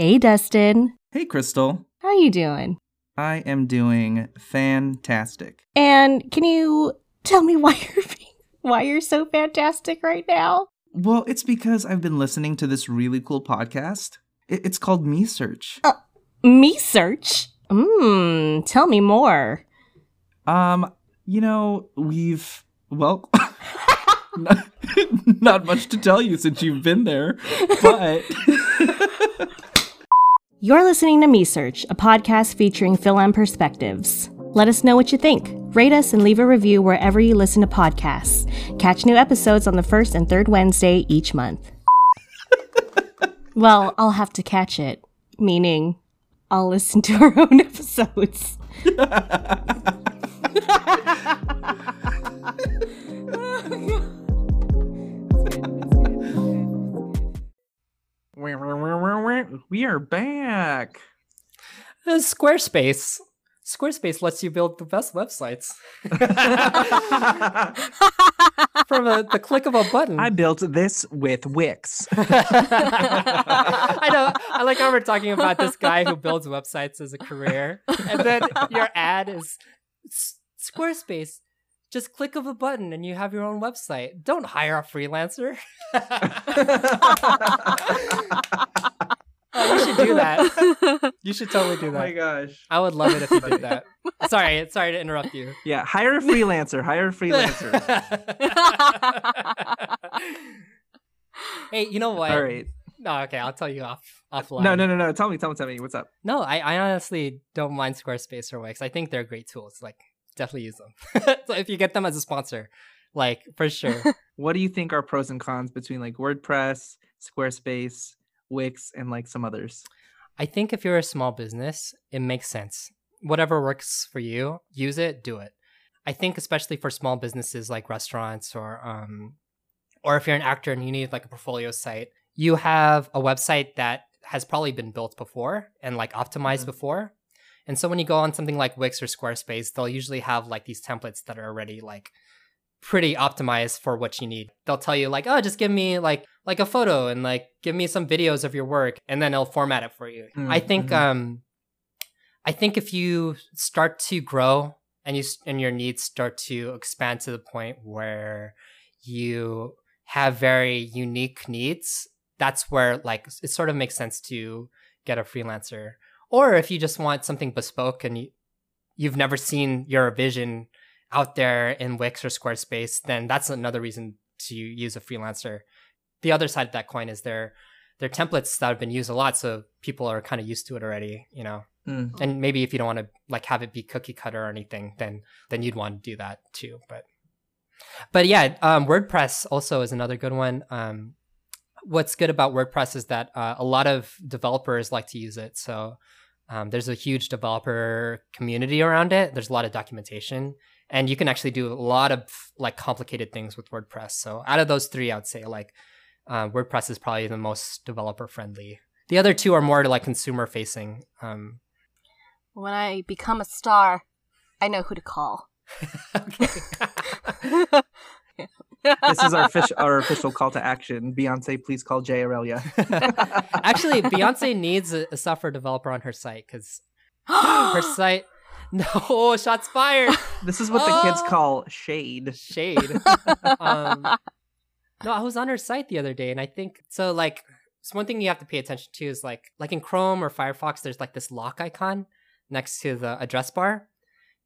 Hey, Dustin. Hey, Crystal. How are you doing? I am doing fantastic. And can you tell me why you're being why you're so fantastic right now? Well, it's because I've been listening to this really cool podcast. It's called Me Search. Me search? Mmm, tell me more. Um, you know, we've well, not, not much to tell you since you've been there, but You're listening to Me Search, a podcast featuring Fil-Am perspectives. Let us know what you think. Rate us and leave a review wherever you listen to podcasts. Catch new episodes on the first and third Wednesday each month. well, I'll have to catch it, meaning I'll listen to our own episodes. Oh, we are back. Uh, Squarespace. Squarespace lets you build the best websites from a, the click of a button. I built this with Wix. I know. I like how we're talking about this guy who builds websites as a career, and then your ad is Squarespace. Just click of a button and you have your own website. Don't hire a freelancer. Oh, you should do that. You should totally do oh that. Oh my gosh. I would love it if you did that. Sorry, sorry to interrupt you. Yeah, hire a freelancer. Hire a freelancer. hey, you know what? All right. No, okay, I'll tell you off offline. No, no, no, no. Tell me, tell me, tell me. What's up? No, I, I honestly don't mind Squarespace or Wix. I think they're great tools. Like, definitely use them. so if you get them as a sponsor, like for sure. What do you think are pros and cons between like WordPress, Squarespace, Wix, and like some others? I think if you're a small business, it makes sense. Whatever works for you, use it, do it. I think especially for small businesses like restaurants or um or if you're an actor and you need like a portfolio site, you have a website that has probably been built before and like optimized Mhm. before. And so when you go on something like Wix or Squarespace, they'll usually have like these templates that are already like pretty optimized for what you need. They'll tell you like, "Oh, just give me like like a photo and like give me some videos of your work," and then it'll format it for you. Mm, I think um I think if you start to grow and you and your needs start to expand to the point where you have very unique needs, that's where like it sort of makes sense to get a freelancer. Or if you just want something bespoke and you, you've never seen your vision out there in Wix or Squarespace, then that's another reason to use a freelancer. The other side of that coin is they're they're templates that have been used a lot, so people are kind of used to it already, you know. Mm. And maybe if you don't want to like have it be cookie cutter or anything, then then you'd want to do that too. But but yeah, um, WordPress also is another good one. Um, what's good about WordPress is that uh, a lot of developers like to use it. So um, there's a huge developer community around it. There's a lot of documentation, and you can actually do a lot of like complicated things with WordPress. So out of those three, I would say like uh, WordPress is probably the most developer friendly. The other two are more like consumer facing. Um, When I become a star, I know who to call. This is our official our official call to action. Beyonce, please call Jay Aurelia. Actually, Beyonce needs a, a software developer on her site because her site. No shots fired. This is what the kids call shade. Shade. um, no, I was on her site the other day, and I think so. Like, so one thing you have to pay attention to is like, like in Chrome or Firefox, there's like this lock icon next to the address bar,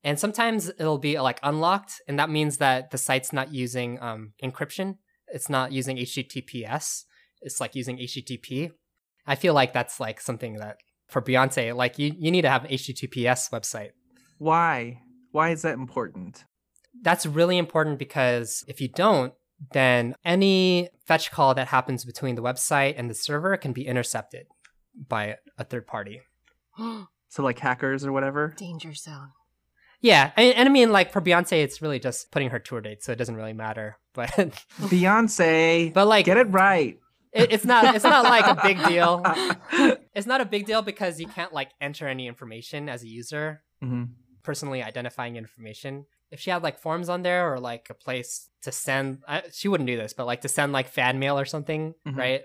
and sometimes it'll be like unlocked, and that means that the site's not using um, encryption. It's not using HTTPS. It's like using HTTP. I feel like that's like something that for Beyonce, like you, you need to have an HTTPS website. Why? Why is that important? That's really important because if you don't, then any fetch call that happens between the website and the server can be intercepted by a third party. So like hackers or whatever. Danger zone. Yeah, and, and I mean, like for Beyonce, it's really just putting her tour date, so it doesn't really matter. But Beyonce, but like get it right. it, it's not it's not like a big deal. It's not a big deal because you can't like enter any information as a user, hmm personally identifying information. If she had like forms on there or like a place to send, I, she wouldn't do this, but like to send like fan mail or something, Mhm. right?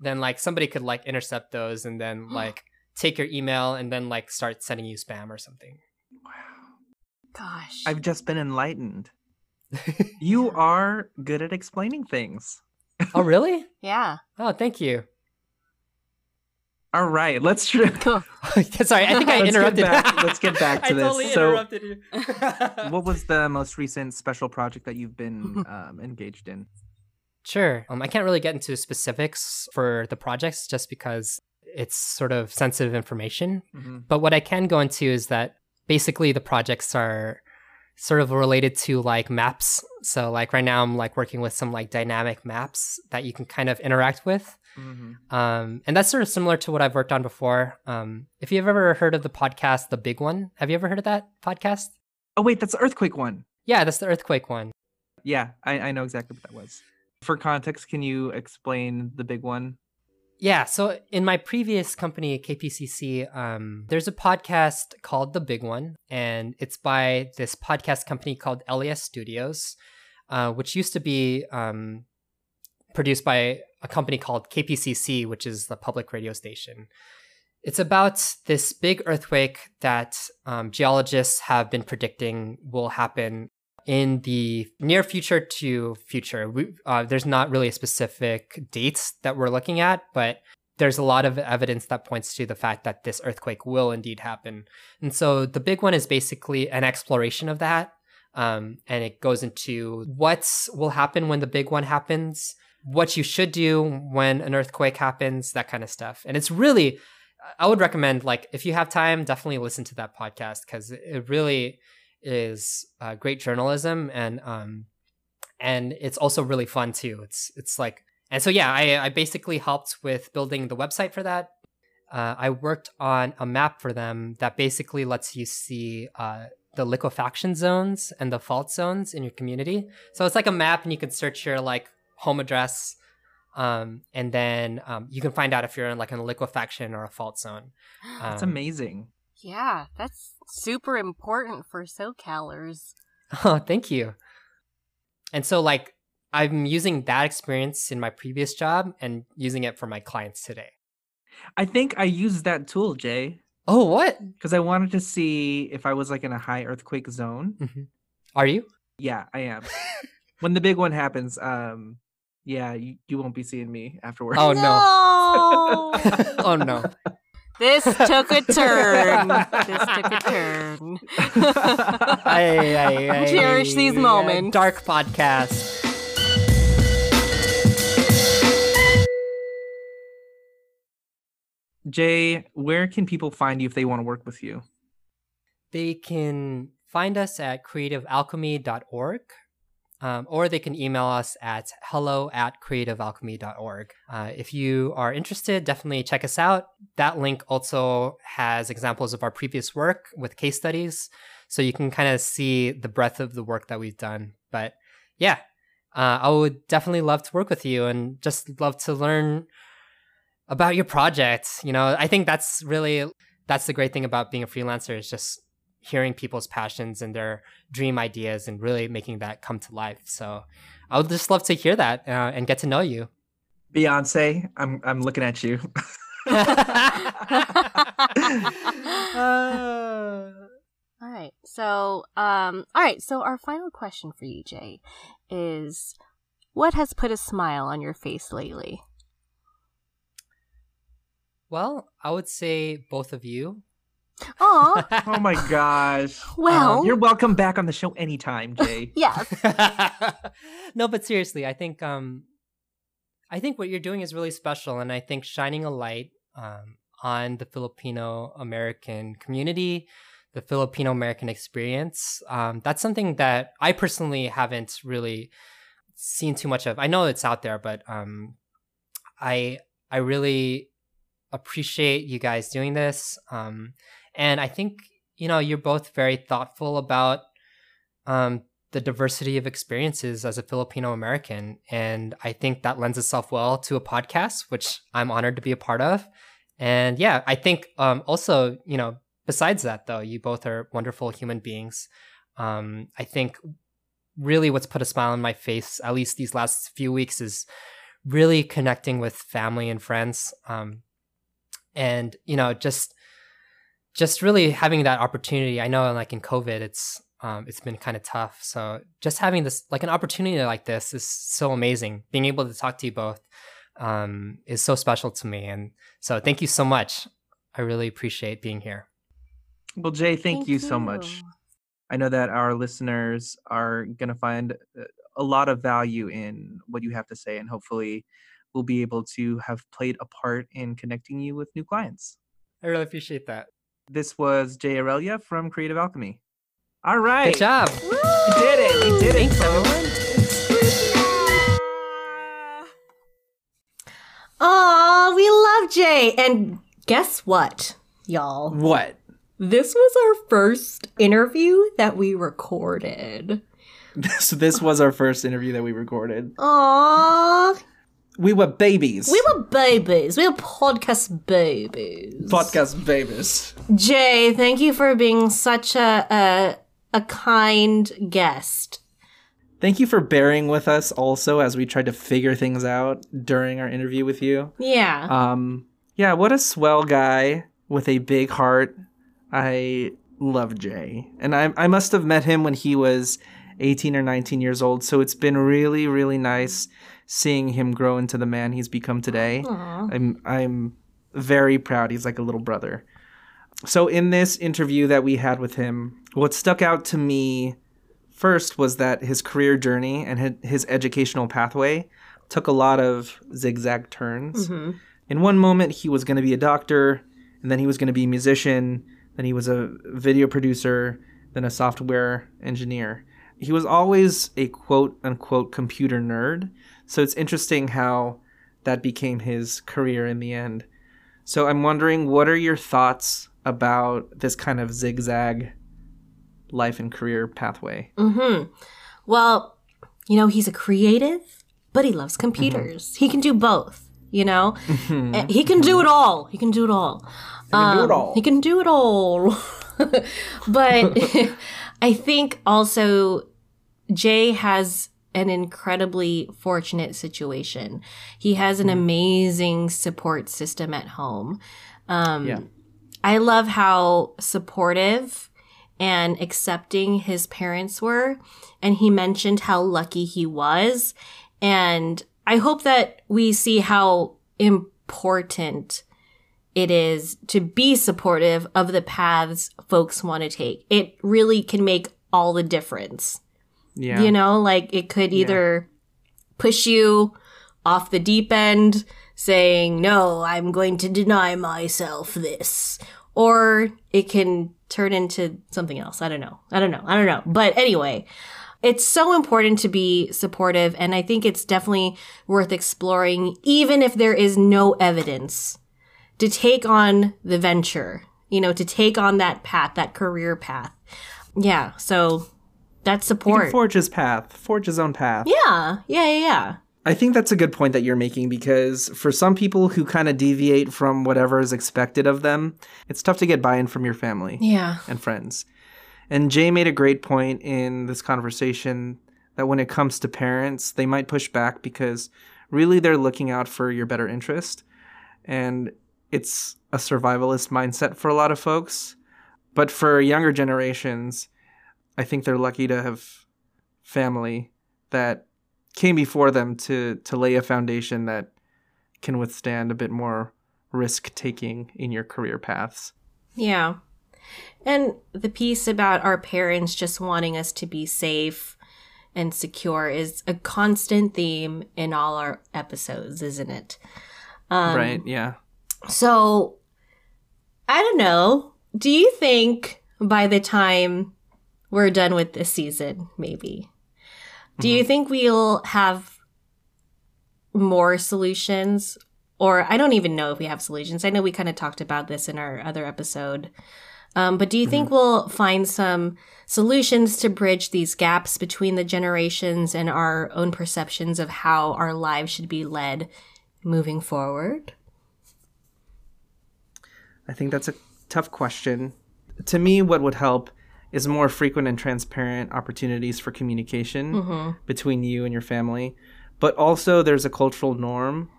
Then like somebody could like intercept those and then like take your email and then like start sending you spam or something. Gosh. I've just been enlightened. You are good at explaining things. oh, really? Yeah. Oh, thank you. All right, let's try. Sorry, I think I Let's get interrupted. back- let's get back to I this. Totally So- interrupted you. what was the most recent special project that you've been um, engaged in? Sure. Um, I can't really get into specifics for the projects just because it's sort of sensitive information. Mm-hmm. But what I can go into is that basically the projects are sort of related to like maps. So like right now I'm like working with some like dynamic maps that you can kind of interact with. Mm-hmm. Um, and that's sort of similar to what I've worked on before. Um, if you've ever heard of the podcast, The Big One, have you ever heard of that podcast? Oh wait, that's the earthquake one. Yeah, that's the earthquake one. Yeah, I, I know exactly what that was. For context, can you explain the big one? Yeah, so in my previous company, KPCC, um, there's a podcast called The Big One, and it's by this podcast company called LAist Studios, uh, which used to be um, produced by a company called KPCC, which is the public radio station. It's about this big earthquake that um, geologists have been predicting will happen in the near future to future. We, uh, there's not really a specific dates that we're looking at, but there's a lot of evidence that points to the fact that this earthquake will indeed happen. And so the big one is basically an exploration of that. Um, and it goes into what will happen when the big one happens, what you should do when an earthquake happens, that kind of stuff. And it's really, I would recommend, like, if you have time, definitely listen to that podcast because it really is uh, great journalism and um and it's also really fun too. It's it's like and so yeah i i basically helped with building the website for that. Uh, i worked on a map for them that basically lets you see uh, the liquefaction zones and the fault zones in your community. So it's like a map and you can search your like home address um, and then um, you can find out if you're in like a liquefaction or a fault zone. That's Um, amazing. Yeah, that's super important for SoCalers. Oh, thank you. And so, like, I'm using that experience in my previous job and using it for my clients today. I think I used that tool, Jay, Oh, what? because I wanted to see if I was like in a high earthquake zone. Are you? Yeah, I am. when the big one happens, um, yeah, you, you won't be seeing me afterwards. Oh, no. no. oh, no. This took a turn. This took a turn. I, I, I, Cherish these moments. Dark podcast. Jay, where can people find you if they want to work with you? They can find us at creativealchemy.org. Um, or they can email us at hello at creativealchemy.org. Uh, if you are interested, definitely check us out. That link also has examples of our previous work with case studies, so you can kind of see the breadth of the work that we've done. But yeah, uh, I would definitely love to work with you and just love to learn about your project. You know, I think that's really that's the great thing about being a freelancer is just hearing people's passions and their dream ideas and really making that come to life. So I would just love to hear that uh, and get to know you. Beyonce, I'm I'm looking at you. all right. So, um, all right. So, our final question for you, Jay, is what has put a smile on your face lately? well, I would say both of you. Aw, oh my gosh. Well- Um, you're welcome back on the show anytime, Jay. yes. no, but seriously, I think um, I think what you're doing is really special, and I think shining a light um, on the Filipino American community, the Filipino American experience. Um, that's something that I personally haven't really seen too much of. I know it's out there, but um, I I really appreciate you guys doing this. Um, and I think you know you're both very thoughtful about um, the diversity of experiences as a Filipino American, and I think that lends itself well to a podcast, which I'm honored to be a part of. And yeah, I think um, also you know besides that though, you both are wonderful human beings. Um, I think really what's put a smile on my face, at least these last few weeks, is really connecting with family and friends. Um, and you know just just really having that opportunity i know like in covid it's um, it's been kind of tough. So just having this, like an opportunity like this, is so amazing. Being able to talk to you both um, is so special to me, and so thank you so much. I really appreciate being here. Well, Jay, thank, you, so much. I know that our listeners are going to find uh, a lot of value in what you have to say, and hopefully, we'll be able to have played a part in connecting you with new clients. I really appreciate that. This was Jay Aurelia from Creative Alchemy. All right. Good job. We did it. We did it. Thanks, everyone. Aw, we love Jay. And guess what, y'all? What? This was our first interview that we recorded. So this was our first interview that we recorded. Aw, We were babies. we were babies. We were podcast babies. podcast babies. Jay, thank you for being such a a, a kind guest. Thank you for bearing with us also as we tried to figure things out during our interview with you. Yeah. Um, yeah, what a swell guy with a big heart. I love Jay. And I, I must have met him when he was 18 or 19 years old. So it's been really, really nice seeing him grow into the man he's become today. Aw. I'm, I'm very proud. He's like a little brother. So in this interview that we had with him, what stuck out to me first was that his career journey and his educational pathway took a lot of zigzag turns. Mhm. In one moment, he was going to be a doctor, and then he was going to be a musician, then he was a video producer, then a software engineer. He was always a quote unquote computer nerd. So it's interesting how that became his career in the end. So I'm wondering, what are your thoughts about this kind of zigzag life and career pathway? Mm-hmm. Well, you know, he's a creative, but he loves mm-hmm. computers. He can do both, you know? And He can do mm-hmm. it all. He can do it all. He can do it um, all. He can do it all. but I think also Jay has an incredibly fortunate situation. He has an amazing support system at home. Um, Yeah. I love how supportive and accepting his parents were. And he mentioned how lucky he was. And I hope that we see how important it is to be supportive of the paths folks want to take. It really can make all the difference. Yeah. You know, like it could either push you off the deep end saying, no, I'm going to deny myself this. Or it can turn into something else. I don't know. I don't know. I don't know. But anyway, it's so important to be supportive. And I think it's definitely worth exploring, even if there is no evidence to take on the venture, you know, to take on that path, that career path. Yeah. So that's support. forge his path, forge his own path. Yeah, yeah, yeah, yeah. I think that's a good point that you're making because for some people who kind of deviate from whatever is expected of them, it's tough to get buy in from your family Yeah. and friends. And Jay made a great point in this conversation that when it comes to parents, they might push back because really they're looking out for your better interest. And it's a survivalist mindset for a lot of folks. But for younger generations, I think they're lucky to have family that came before them to to lay a foundation that can withstand a bit more risk taking in your career paths. Yeah. And the piece about our parents just wanting us to be safe and secure is a constant theme in all our episodes, isn't it? Um, right? Yeah. So, I don't know. Do you think by the time we're done with this season, maybe, do you think we'll have more solutions? Or I don't even know if we have solutions. I know we kind of talked about this in our other episode. Um, but do you think we'll find some solutions to bridge these gaps between the generations and our own perceptions of how our lives should be led moving forward? I think that's a tough question. To me, what would help is more frequent and transparent opportunities for communication mm-hmm. between you and your family. But also, there's a cultural norm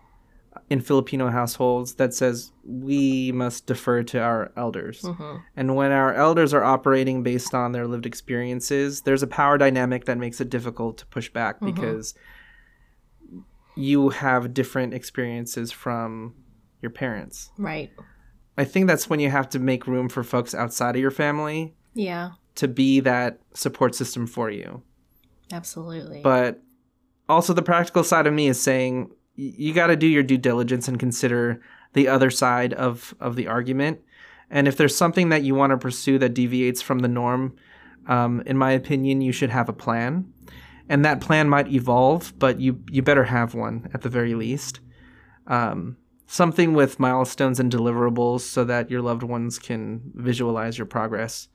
in Filipino households that says we must defer to our elders. Mm-hmm. And when our elders are operating based on their lived experiences, there's a power dynamic that makes it difficult to push back mm-hmm. because you have different experiences from your parents. Right. I think that's when you have to make room for folks outside of your family Yeah. to be that support system for you. Absolutely. But also, the practical side of me is saying you got to do your due diligence and consider the other side of, of the argument. And if there's something that you want to pursue that deviates from the norm, um, in my opinion, you should have a plan. And that plan might evolve, but you, you better have one at the very least. Um, something with milestones and deliverables so that your loved ones can visualize your progress.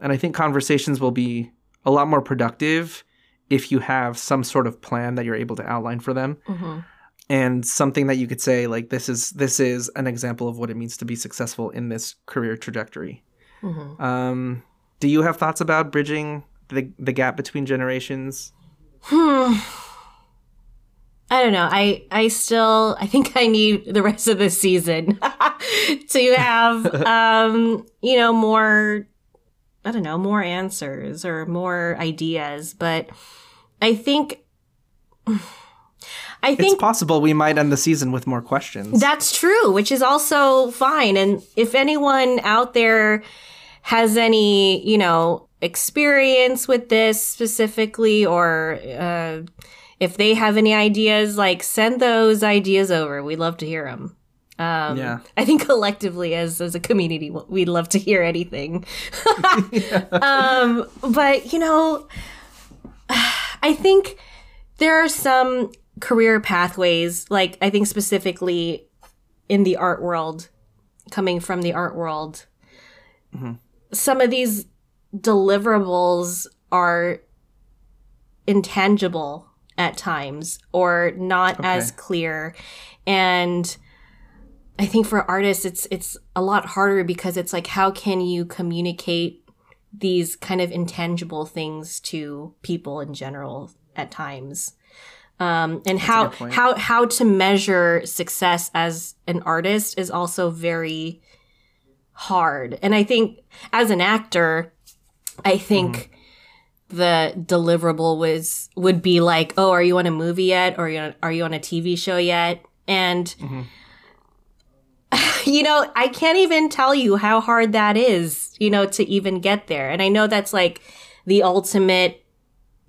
And I think conversations will be a lot more productive if you have some sort of plan that you're able to outline for them. Hmm and something that you could say like this is this is an example of what it means to be successful in this career trajectory. Hmm um, do you have thoughts about bridging the, the gap between generations? Hmm. I don't know. I I still I think I need the rest of the season to have um you know more I don't know more answers or more ideas, but I think I it's think possible we might end the season with more questions that's true, which is also fine. And if anyone out there has any, you know, experience with this specifically, or uh, if they have any ideas, like send those ideas over. We'd love to hear them. Um, Yeah. I think collectively as as a community, we'd love to hear anything. um, but you know, I think there are some career pathways, like I think specifically in the art world, coming from the art world, some of these deliverables are intangible at times or not as clear. And I think for artists it's it's a lot harder because it's like how can you communicate these kind of intangible things to people in general at times? Um, and how how how to measure success as an artist is also very hard. And i think as an actor i think the deliverable was would be like oh are you on a movie yet? Or are you on, are you on a tv show yet? And you know, I can't even tell you how hard that is, you know, to even get there. And I know that's like the ultimate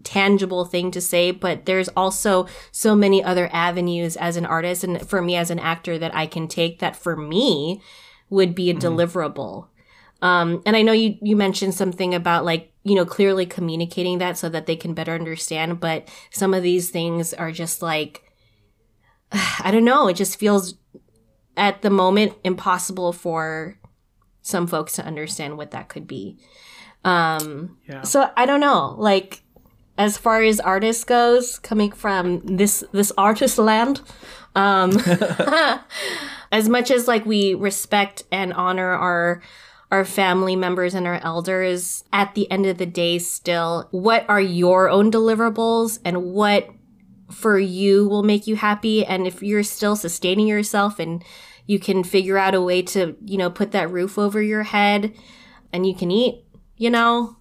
tangible thing to say, but there's also so many other avenues as an artist and for me as an actor that I can take that for me would be a deliverable. Um, and I know you, you mentioned something about like, you know, clearly communicating that so that they can better understand, but some of these things are just like, I don't know, it just feels at the moment impossible for some folks to understand what that could be. Um, Yeah. so I don't know, like as far as artists goes, coming from this this artist land, um, as much as like we respect and honor our our family members and our elders, at the end of the day, still, what are your own deliverables and what for you will make you happy. And if you're still sustaining yourself and you can figure out a way to you know put that roof over your head and you can eat you know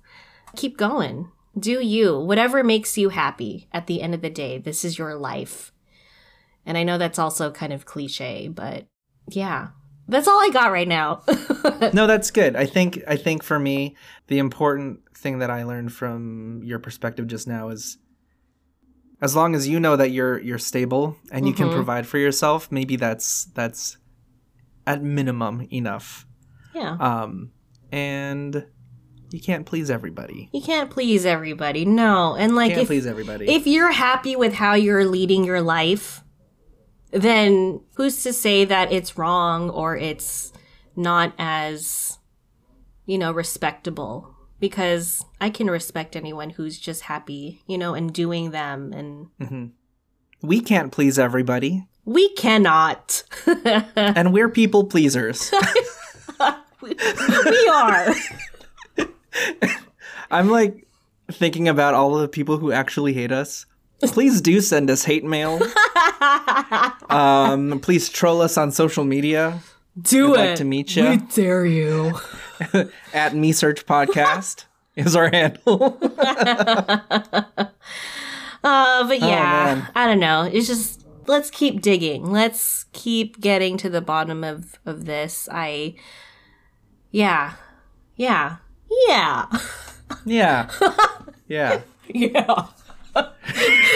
keep going. Do you. Whatever makes you happy at the end of the day this is your life. And i know that's also kind of cliche but yeah that's all i got right now. No that's good. I think i think for me the important thing that i learned from your perspective just now is as long as you know that you're you're stable and you can Mhm. provide for yourself maybe that's that's at minimum enough. Yeah. Um and you can't please everybody. You can't please everybody no. And like can't if, please everybody. if you're happy with how you're leading your life, then who's to say that it's wrong or it's not as, you know, respectable? Because I can respect anyone who's just happy, you know, and doing them. And Mhm. we can't please everybody we cannot. and we're people pleasers we are. i'm like thinking about all of the people who actually hate us please do send us hate mail Um, please troll us on social media Do We'd it. like to meet ya. We dare you. at Me Search Podcast is our handle. Uh, but yeah, man. I don't know. It's just let's keep digging. Let's keep getting to the bottom of of this. I, yeah, yeah, yeah, yeah, yeah. yeah.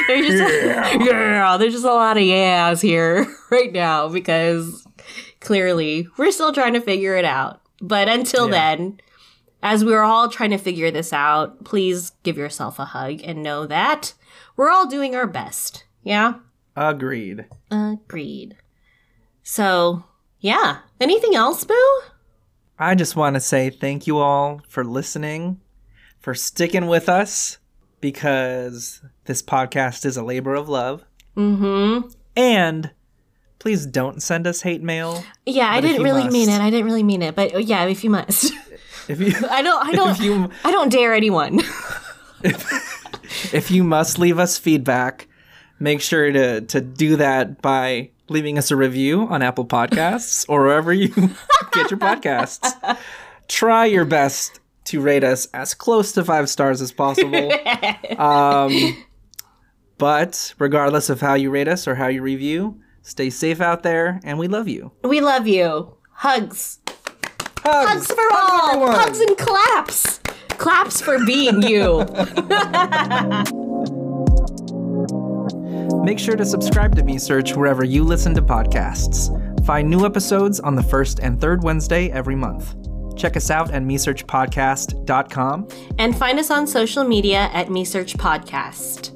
there's just yeah. there's just a lot of yeahs here right now because clearly we're still trying to figure it out. But until Yeah. then, as we're all trying to figure this out, please give yourself a hug and know that we're all doing our best. Yeah. Agreed. Agreed. So, yeah. Anything else, Boo? I just want to say thank you all for listening, for sticking with us, because this podcast is a labor of love. Mm-hmm. And please don't send us hate mail. Yeah, I But if didn't really mean it. I didn't really mean it. But uh, yeah, if you must. If you I don't I don't you I don't dare anyone. if you must leave us feedback, make sure to to do that by leaving us a review on Apple Podcasts or wherever you get your podcasts. Try your best to rate us as close to five stars as possible. Um, but regardless of how you rate us or how you review, stay safe out there, and we love you. we love you. Hugs. Hugs, Hugs for all. everyone. Hugs and claps. Claps for being you. Make sure to subscribe to Me Search wherever you listen to podcasts. Find new episodes on the first and third Wednesday every month. Check us out at mesearchpodcast.com. and find us on social media at Me Search Podcast.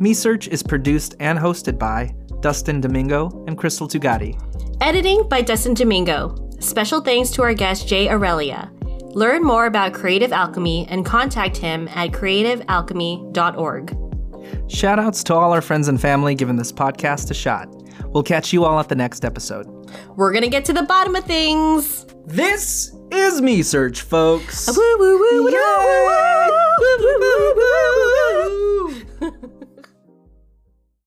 Me Search is produced and hosted by Dustin Domingo and Crystal Tugati. Editing by Dustin Domingo. Special thanks to our guest Jay Aurelia. Learn more about Creative Alchemy and contact him at creativealchemy.org. Shoutouts to all our friends and family giving this podcast a shot. We'll catch you all at the next episode. We're gonna get to the bottom of things. This is Me Search, folks.